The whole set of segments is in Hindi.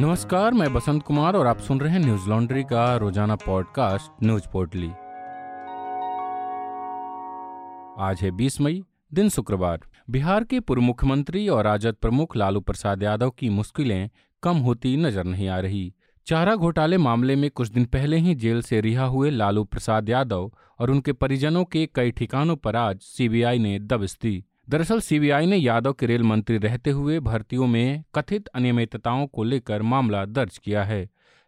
नमस्कार, मैं बसंत कुमार और आप सुन रहे हैं न्यूज़ लॉन्ड्री का रोज़ाना पॉडकास्ट, न्यूज़ पोर्टली। आज है 20 मई, दिन शुक्रवार। बिहार के पूर्व मुख्यमंत्री और राजद प्रमुख लालू प्रसाद यादव की मुश्किलें कम होती नज़र नहीं आ रही। चारा घोटाले मामले में कुछ दिन पहले ही जेल से रिहा हुए लालू प्रसाद यादव और उनके परिजनों के कई ठिकानों पर आज सीबीआई ने दबिश दी। दरअसल सीबीआई ने यादव के रेल मंत्री रहते हुए भर्तियों में कथित अनियमितताओं को लेकर मामला दर्ज किया है।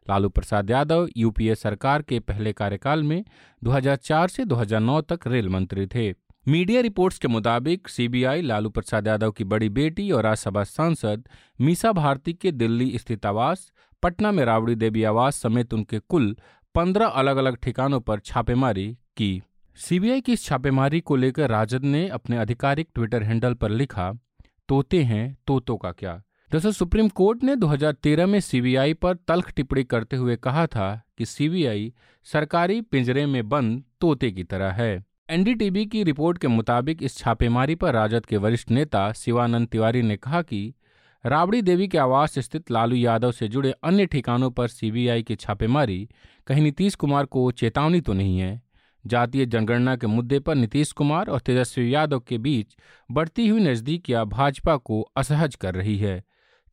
लालू प्रसाद यादव, यूपीए सरकार के पहले कार्यकाल में 2004 से 2009 तक रेल मंत्री थे। मीडिया रिपोर्ट्स के मुताबिक सीबीआई लालू प्रसाद यादव की बड़ी बेटी और राज्यसभा सांसद मीसा भारती के दिल्ली स्थित आवास, पटना में राबड़ी देवी आवास समेत उनके कुल पंद्रह अलग अलग ठिकानों पर छापेमारी की। सीबीआई की इस छापेमारी को लेकर राजद ने अपने आधिकारिक ट्विटर हैंडल पर लिखा, तोते हैं, तोतों का क्या? दरअसल सुप्रीम कोर्ट ने 2013 में सीबीआई पर तल्ख टिप्पणी करते हुए कहा था कि सीबीआई सरकारी पिंजरे में बंद तोते की तरह है। एनडीटीवी की रिपोर्ट के मुताबिक इस छापेमारी पर राजद के वरिष्ठ नेता शिवानंद तिवारी ने कहा कि राबड़ी देवी के आवास स्थित लालू यादव से जुड़े अन्य ठिकानों पर सीबीआई की छापेमारी, कहीं नीतीश कुमार को चेतावनी तो नहीं है। जातीय जनगणना के मुद्दे पर नीतीश कुमार और तेजस्वी यादव के बीच बढ़ती हुई नजदीकियाँ भाजपा को असहज कर रही है।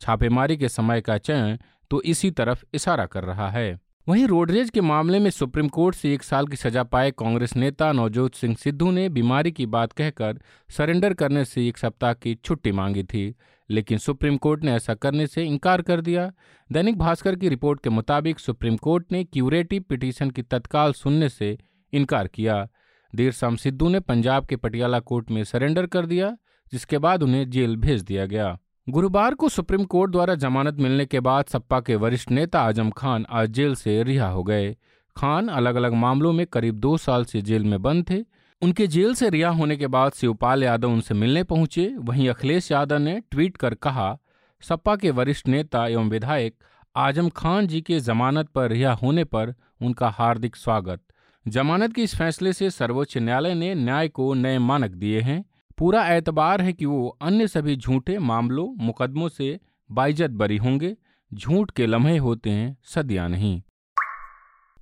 छापेमारी के समय का चयन तो इसी तरफ़ इशारा कर रहा है। वहीं रोडरेज के मामले में सुप्रीम कोर्ट से एक साल की सजा पाए कांग्रेस नेता नवजोत सिंह सिद्धू ने बीमारी की बात कहकर सरेंडर करने से एक सप्ताह की छुट्टी मांगी थी, लेकिन सुप्रीम कोर्ट ने ऐसा करने से इनकार कर दिया। दैनिक भास्कर की रिपोर्ट के मुताबिक सुप्रीम कोर्ट ने क्यूरेटिव पिटीशन की तत्काल सुनने से इनकार किया। देर शाम सिद्धू ने पंजाब के पटियाला कोर्ट में सरेंडर कर दिया, जिसके बाद उन्हें जेल भेज दिया गया। गुरुवार को सुप्रीम कोर्ट द्वारा जमानत मिलने के बाद सपा के वरिष्ठ नेता आज़म खान आज जेल से रिहा हो गए। खान अलग अलग मामलों में करीब दो साल से जेल में बंद थे। उनके जेल से रिहा होने के बाद शिवपाल यादव उनसे मिलने पहुँचे। वहीं अखिलेश यादव ने ट्वीट कर कहा, सपा के वरिष्ठ नेता एवं विधायक आज़म खान जी के जमानत पर रिहा होने पर उनका हार्दिक स्वागत। जमानत के इस फैसले से सर्वोच्च न्यायालय ने न्याय को नए मानक दिए हैं। पूरा एतबार है कि वो अन्य सभी झूठे मामलों, मुकदमों से बाइजत बरी होंगे। झूठ के लम्हे होते हैं, सदिया नहीं।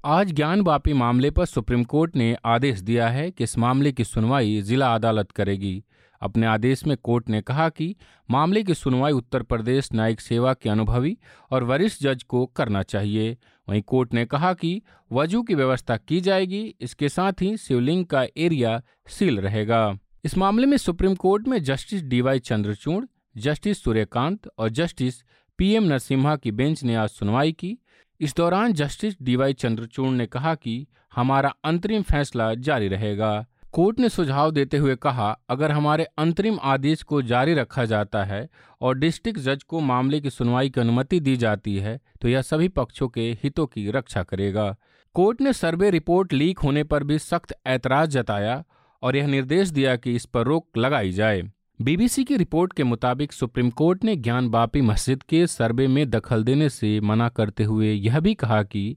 आज ज्ञान वापी मामले पर सुप्रीम कोर्ट ने आदेश दिया है कि इस मामले की सुनवाई जिला अदालत करेगी। अपने आदेश में कोर्ट ने कहा कि मामले की सुनवाई उत्तर प्रदेश न्यायिक सेवा के अनुभवी और वरिष्ठ जज को करना चाहिए। वहीं कोर्ट ने कहा कि वज़ू की व्यवस्था की जाएगी, इसके साथ ही शिवलिंग का एरिया सील रहेगा। इस मामले में सुप्रीम कोर्ट में justice DY Chandrachud, justice Suryakant और जस्टिस पीएम नरसिम्हा की बेंच ने आज सुनवाई की। इस दौरान जस्टिस डीवाई चंद्रचूड़ ने कहा कि हमारा अंतरिम फैसला जारी रहेगा। कोर्ट ने सुझाव देते हुए कहा, अगर हमारे अंतरिम आदेश को जारी रखा जाता है और डिस्ट्रिक्ट जज को मामले की सुनवाई की अनुमति दी जाती है तो यह सभी पक्षों के हितों की रक्षा करेगा। कोर्ट ने सर्वे रिपोर्ट लीक होने पर भी सख्त ऐतराज जताया और यह निर्देश दिया कि इस पर रोक लगाई जाए। बीबीसी की रिपोर्ट के मुताबिक सुप्रीम कोर्ट ने ज्ञान बापी मस्जिद के सर्वे में दखल देने से मना करते हुए यह भी कहा कि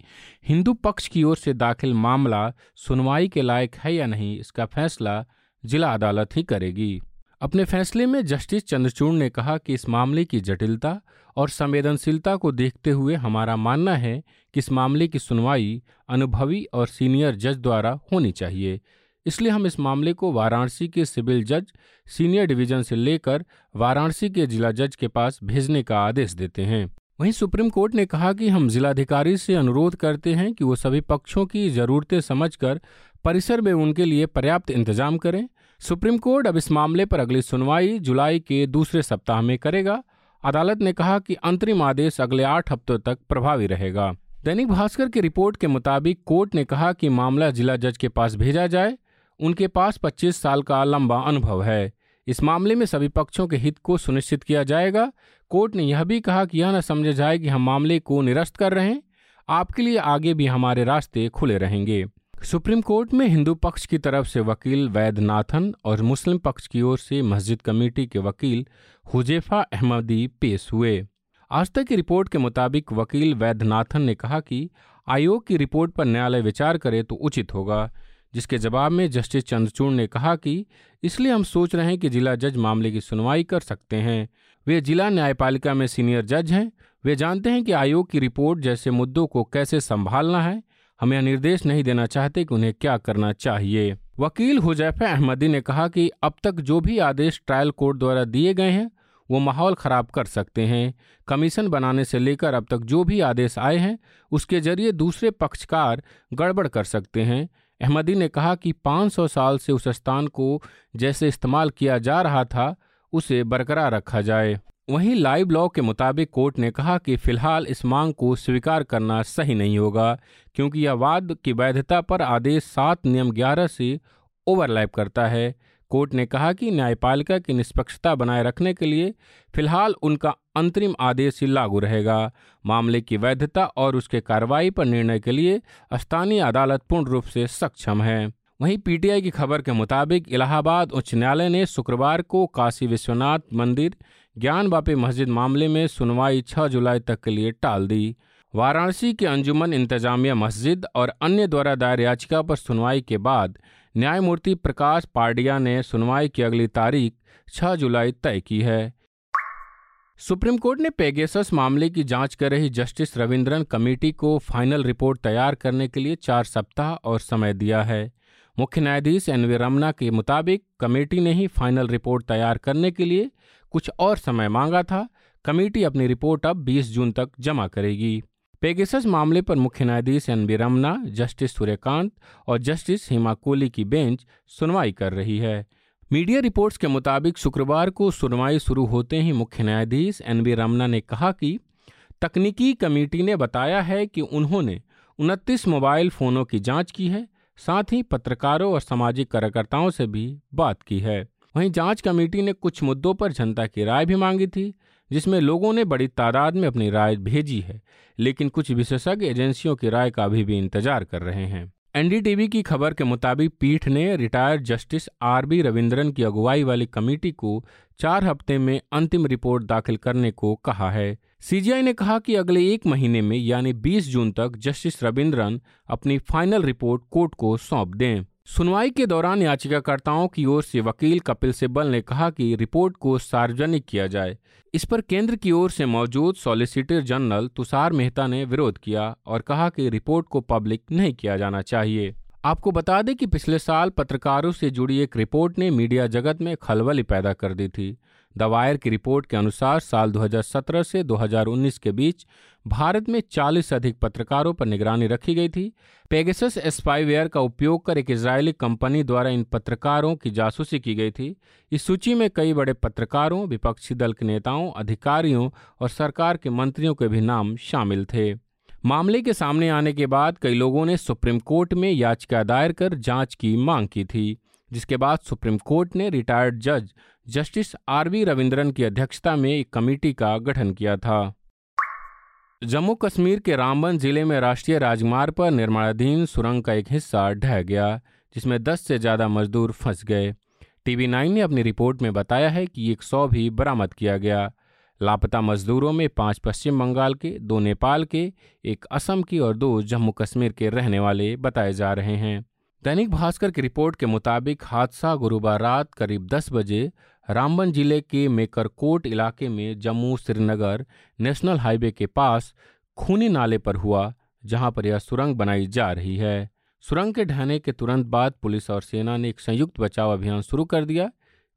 हिंदू पक्ष की ओर से दाखिल मामला सुनवाई के लायक है या नहीं, इसका फैसला जिला अदालत ही करेगी। अपने फैसले में जस्टिस चंद्रचूड़ ने कहा कि इस मामले की जटिलता और संवेदनशीलता को देखते हुए हमारा मानना है कि इस मामले की सुनवाई अनुभवी और सीनियर जज द्वारा होनी चाहिए। इसलिए हम इस मामले को वाराणसी के सिविल जज, सीनियर डिवीज़न से लेकर वाराणसी के जिला जज के पास भेजने का आदेश देते हैं। वहीं सुप्रीम कोर्ट ने कहा कि हम जिलाधिकारी से अनुरोध करते हैं कि वो सभी पक्षों की जरूरतें समझकर परिसर में उनके लिए पर्याप्त इंतज़ाम करें। सुप्रीम कोर्ट अब इस मामले पर अगली सुनवाई जुलाई के दूसरे सप्ताह में करेगा। अदालत ने कहा कि अंतरिम आदेश अगले आठ हफ्तों तक प्रभावी रहेगा। दैनिक भास्कर की रिपोर्ट के मुताबिक कोर्ट ने कहा कि मामला जिला जज के पास भेजा जाए। उनके पास 25 साल का लंबा अनुभव है। इस मामले में सभी पक्षों के हित को सुनिश्चित किया जाएगा। कोर्ट ने यह भी कहा कि यह न समझा जाए कि हम मामले को निरस्त कर रहे हैं। आपके लिए आगे भी हमारे रास्ते खुले रहेंगे। सुप्रीम कोर्ट में हिंदू पक्ष की तरफ़ से वकील वैद्यनाथन और मुस्लिम पक्ष की ओर से मस्जिद कमेटी के वकील हुजेफा अहमदी पेश हुए। आज तक की रिपोर्ट के मुताबिक वकील वैद्यनाथन ने कहा कि आयोग की रिपोर्ट पर न्यायालय विचार करे तो उचित होगा। जिसके जवाब में जस्टिस चंद्रचूड़ ने कहा कि इसलिए हम सोच रहे हैं कि जिला जज मामले की सुनवाई कर सकते हैं। वे जिला न्यायपालिका में सीनियर जज हैं। वे जानते हैं कि आयोग की रिपोर्ट जैसे मुद्दों को कैसे संभालना है। हम यह निर्देश नहीं देना चाहते कि उन्हें क्या करना चाहिए। वकील हुजैफा अहमदी ने कहा कि अब तक जो भी आदेश ट्रायल कोर्ट द्वारा दिए गए हैं, वो माहौल ख़राब कर सकते हैं। कमीशन बनाने से लेकर अब तक जो भी आदेश आए हैं, उसके ज़रिए दूसरे पक्षकार गड़बड़ कर सकते हैं। अहमदी ने कहा कि 500 साल से उस स्थान को जैसे इस्तेमाल किया जा रहा था, उसे बरकरार रखा जाए। वहीं लाइव लॉ के मुताबिक कोर्ट ने कहा कि फ़िलहाल इस मांग को स्वीकार करना सही नहीं होगा, क्योंकि यह वाद की वैधता पर आदेश सात नियम ग्यारह से ओवरलैप करता है। कोर्ट ने कहा कि न्यायपालिका की निष्पक्षता बनाए रखने के लिए फ़िलहाल उनका अंतरिम आदेश ही लागू रहेगा। मामले की वैधता और उसके कार्रवाई पर निर्णय के लिए स्थानीय अदालत पूर्ण रूप से सक्षम है। वहीं पीटीआई की खबर के मुताबिक इलाहाबाद उच्च न्यायालय ने शुक्रवार को काशी विश्वनाथ मंदिर ज्ञान बापी मस्जिद मामले में सुनवाई 6 जुलाई तक के लिए टाल दी। वाराणसी के अंजुमन इंतजामिया मस्जिद और अन्य द्वारा दायर याचिका पर सुनवाई के बाद न्यायमूर्ति प्रकाश पाडिया ने सुनवाई की अगली तारीख 6 जुलाई तय की है। सुप्रीम कोर्ट ने पेगेसस मामले की जाँच कर रही जस्टिस रविंद्रन कमेटी को फाइनल रिपोर्ट तैयार करने के लिए चार सप्ताह और समय दिया है। मुख्य न्यायाधीश एन वी रमना के मुताबिक कमेटी ने ही फाइनल रिपोर्ट तैयार करने के लिए कुछ और समय मांगा था। कमेटी अपनी रिपोर्ट अब 20 जून तक जमा करेगी। पेगेसस मामले पर मुख्य न्यायाधीश N B Ramana, justice Suryakant और जस्टिस हिमा कोहली की बेंच सुनवाई कर रही है। मीडिया रिपोर्ट्स के मुताबिक शुक्रवार को सुनवाई शुरू होते ही मुख्य न्यायाधीश एन बी रमना ने कहा कि तकनीकी कमेटी ने बताया है कि उन्होंने उनतीस मोबाइल फ़ोनों की जाँच की है, साथ ही पत्रकारों और सामाजिक कार्यकर्ताओं से भी बात की है। वहीं जाँच कमेटी ने कुछ मुद्दों पर जनता की राय भी मांगी थी, जिसमें लोगों ने बड़ी तादाद में अपनी राय भेजी है, लेकिन कुछ विशेषज्ञ एजेंसियों की राय का अभी भी इंतज़ार कर रहे हैं। एनडीटीवी की खबर के मुताबिक पीठ ने retired justice R B Ravindran की अगुवाई वाली कमेटी को चार हफ़्ते में अंतिम रिपोर्ट दाखिल करने को कहा है। सीजीआई ने कहा कि अगले एक महीने में, यानी 20 जून तक, जस्टिस रविंद्रन अपनी फाइनल रिपोर्ट कोर्ट को सौंप दें। सुनवाई के दौरान याचिकाकर्ताओं की ओर से वकील कपिल सिब्बल ने कहा कि रिपोर्ट को सार्वजनिक किया जाए। इस पर केंद्र की ओर से मौजूद सॉलिसिटर जनरल तुषार मेहता ने विरोध किया और कहा कि रिपोर्ट को पब्लिक नहीं किया जाना चाहिए। आपको बता दें कि पिछले साल पत्रकारों से जुड़ी एक रिपोर्ट ने मीडिया जगत में खलबली पैदा कर दी थी। दवायर की रिपोर्ट के अनुसार साल 2017 से 2019 के बीच भारत में 40 से अधिक पत्रकारों पर निगरानी रखी गई थी। पेगेसस स्पाईवेयर का उपयोग कर एक इजरायली कंपनी द्वारा इन पत्रकारों की जासूसी की गई थी। इस सूची में कई बड़े पत्रकारों, विपक्षी दल के नेताओं, अधिकारियों और सरकार के मंत्रियों के भी नाम शामिल थे। मामले के सामने आने के बाद कई लोगों ने सुप्रीम कोर्ट में याचिका दायर कर जाँच की मांग की थी, जिसके बाद सुप्रीम कोर्ट ने रिटायर्ड जज जस्टिस आर वी रविंद्रन की अध्यक्षता में एक कमेटी का गठन किया था। जम्मू कश्मीर के रामबन ज़िले में राष्ट्रीय राजमार्ग पर निर्माणाधीन सुरंग का एक हिस्सा ढह गया, जिसमें 10 से ज़्यादा मजदूर फंस गए। टीवी नाइन ने अपनी रिपोर्ट में बताया है कि एक सौ भी बरामद किया गया। लापता मजदूरों में पाँच पश्चिम बंगाल के, दो नेपाल के, एक असम की और दो जम्मू कश्मीर के रहने वाले बताए जा रहे हैं। दैनिक भास्कर की रिपोर्ट के मुताबिक हादसा गुरुवार रात करीब 10 बजे रामबन ज़िले के मेकरकोट इलाके में जम्मू श्रीनगर नेशनल हाईवे के पास खूनी नाले पर हुआ, जहाँ पर यह सुरंग बनाई जा रही है। सुरंग के ढहने के तुरंत बाद पुलिस और सेना ने एक संयुक्त बचाव अभियान शुरू कर दिया।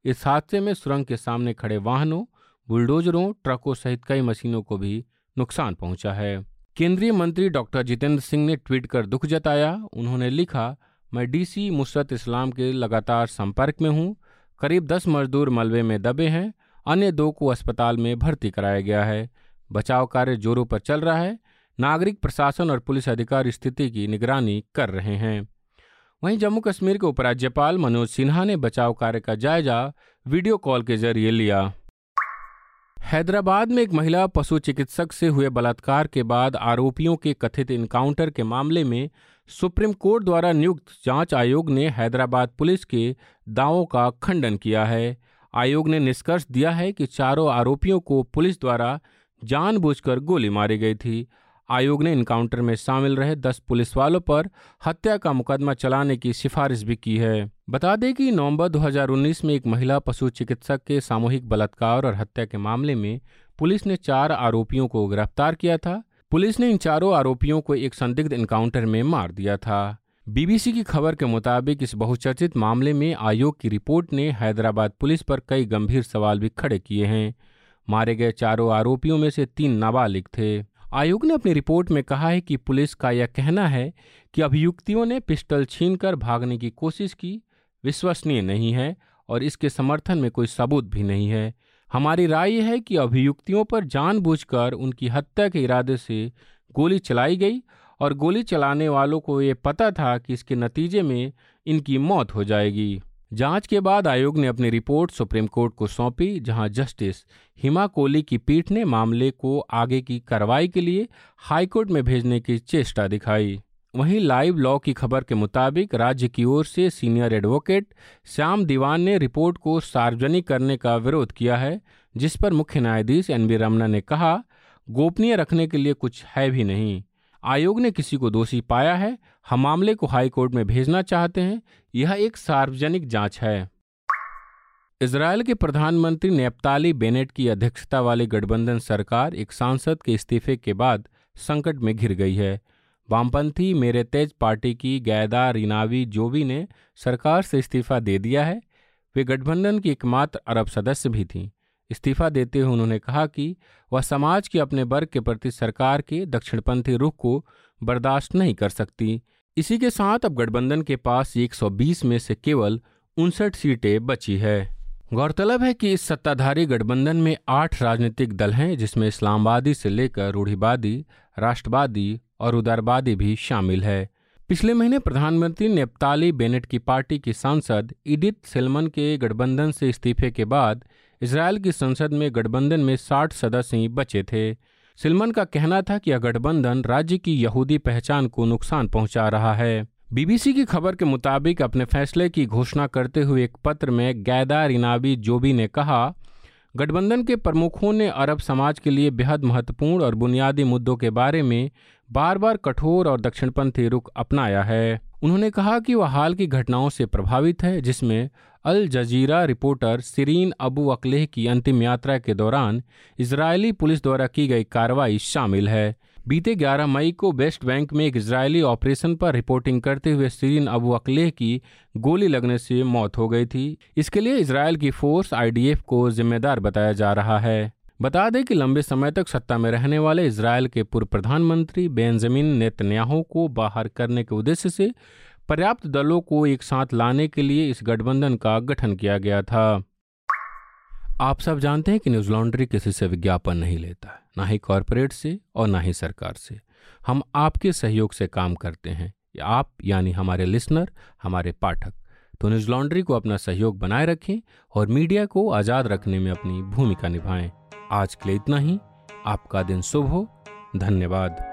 इस हादसे में सुरंग के सामने खड़े वाहनों बुलडोजरों, ट्रकों सहित कई मशीनों को भी नुकसान पहुँचा है। केंद्रीय मंत्री डॉक्टर जितेंद्र सिंह ने ट्वीट कर दुख जताया। उन्होंने लिखा, मैं डीसी मुसरत इस्लाम के लगातार संपर्क में हूँ। करीब दस मजदूर मलबे में दबे हैं। अन्य दो को अस्पताल में भर्ती कराया गया है। बचाव कार्य जोरों पर चल रहा है। नागरिक प्रशासन और पुलिस अधिकारी स्थिति की निगरानी कर रहे हैं। वहीं जम्मू कश्मीर के उपराज्यपाल मनोज सिन्हा ने बचाव कार्य का जायजा वीडियो कॉल के ज़रिए लिया। हैदराबाद में एक महिला पशु चिकित्सक से हुए बलात्कार के बाद आरोपियों के कथित इनकाउंटर के मामले में सुप्रीम कोर्ट द्वारा नियुक्त जाँच आयोग ने हैदराबाद पुलिस के दावों का खंडन किया है। आयोग ने निष्कर्ष दिया है कि चारों आरोपियों को पुलिस द्वारा जानबूझकर गोली मारी गई थी। आयोग ने इनकाउंटर में शामिल रहे दस पुलिस वालों पर हत्या का मुकदमा चलाने की सिफारिश भी की है। बता दें कि नवंबर 2019 में एक महिला पशु चिकित्सक के सामूहिक बलात्कार और हत्या के मामले में पुलिस ने चार आरोपियों को गिरफ़्तार किया था। पुलिस ने इन चारों आरोपियों को एक संदिग्ध इनकाउंटर में मार दिया था। बीबीसी की खबर के मुताबिक इस बहुचर्चित मामले में आयोग की रिपोर्ट ने हैदराबाद पुलिस पर कई गंभीर सवाल भी खड़े किए हैं। मारे गए चारों आरोपियों में से तीन नाबालिग थे। आयोग ने अपनी रिपोर्ट में कहा है कि पुलिस का यह कहना है कि अभियुक्तियों ने पिस्टल छीनकर भागने की कोशिश की। विश्वसनीय नहीं है और इसके समर्थन में कोई सबूत भी नहीं है। हमारी राय है कि अभियुक्तियों पर जानबूझकर उनकी हत्या के इरादे से गोली चलाई गई और गोली चलाने वालों को ये पता था कि इसके नतीजे में इनकी मौत हो जाएगी। जाँच के बाद आयोग ने अपनी रिपोर्ट सुप्रीम कोर्ट को सौंपी, जहाँ जस्टिस हिमा कोहली की पीठ ने मामले को आगे की कार्रवाई के लिए हाईकोर्ट में भेजने की चेष्टा दिखाई। वहीं लाइव लॉ की खबर के मुताबिक राज्य की ओर से सीनियर एडवोकेट श्याम दीवान ने रिपोर्ट को सार्वजनिक करने का विरोध किया है, जिस पर मुख्य न्यायाधीश एन बी रमना ने कहा, गोपनीय रखने के लिए कुछ है भी नहीं। आयोग ने किसी को दोषी पाया है, हम मामले को हाई कोर्ट में भेजना चाहते हैं, यह एक सार्वजनिक जाँच है। इसराइल के प्रधानमंत्री नेप्ताली बेनेट की अध्यक्षता वाली गठबंधन सरकार एक सांसद के इस्तीफे के बाद संकट में घिर गई है। वामपंथी मेरे तेज पार्टी की गैदा रिनावी जोबी ने सरकार से इस्तीफा दे दिया है। वे गठबंधन की एकमात्र अरब सदस्य भी थीं। इस्तीफा देते हुए उन्होंने कहा कि वह समाज के अपने वर्ग के प्रति सरकार के दक्षिणपंथी रुख को बर्दाश्त नहीं कर सकती। इसी के साथ अब गठबंधन के पास 120 में से केवल उनसठ सीटें बची है। गौरतलब है कि इस सत्ताधारी गठबंधन में आठ राजनीतिक दल हैं, जिसमें इस्लामवादी से लेकर रूढ़िवादी, राष्ट्रवादी और उदारवादी भी शामिल है। पिछले महीने प्रधानमंत्री नेपताली बेनेट की पार्टी की सांसद इडित सिलमन के गठबंधन से इस्तीफे के बाद इसराइल की संसद में गठबंधन में 60 सदस्य ही बचे थे। सिलमन का कहना था कि यह गठबंधन राज्य की यहूदी पहचान को नुकसान पहुँचा रहा है। बीबीसी की खबर के मुताबिक अपने फैसले की घोषणा करते हुए एक पत्र में गैदा रिनाबी जोबी ने कहा, गठबंधन के प्रमुखों ने अरब समाज के लिए बेहद महत्वपूर्ण और बुनियादी मुद्दों के बारे में बार बार कठोर और दक्षिणपंथी रुख अपनाया है। उन्होंने कहा कि वह हाल की घटनाओं से प्रभावित है, जिसमें अल जजीरा रिपोर्टर सिरीन अबू अकलेह की अंतिम यात्रा के दौरान इजरायली पुलिस द्वारा की गई कार्रवाई शामिल है। बीते 11 मई को वेस्ट बैंक में एक इजरायली ऑपरेशन पर रिपोर्टिंग करते हुए सीरीन अबू अकलेह की गोली लगने से मौत हो गई थी। इसके लिए इसराइल की फोर्स आईडीएफ को जिम्मेदार बताया जा रहा है। बता दें कि लंबे समय तक सत्ता में रहने वाले इसराइल के पूर्व प्रधानमंत्री बेंजामिन नेतन्याहू को बाहर करने के उद्देश्य से पर्याप्त दलों को एक साथ लाने के लिए इस गठबंधन का गठन किया गया था। आप सब जानते हैं कि न्यूज़ लॉन्ड्री किसी से विज्ञापन नहीं लेता, ना ही कॉरपोरेट से और ना ही सरकार से। हम आपके सहयोग से काम करते हैं। आप, यानी हमारे लिसनर, हमारे पाठक। तो न्यूज़ लॉन्ड्री को अपना सहयोग बनाए रखें और मीडिया को आज़ाद रखने में अपनी भूमिका निभाएँ। आज के लिए इतना ही। आपका दिन शुभ हो। धन्यवाद।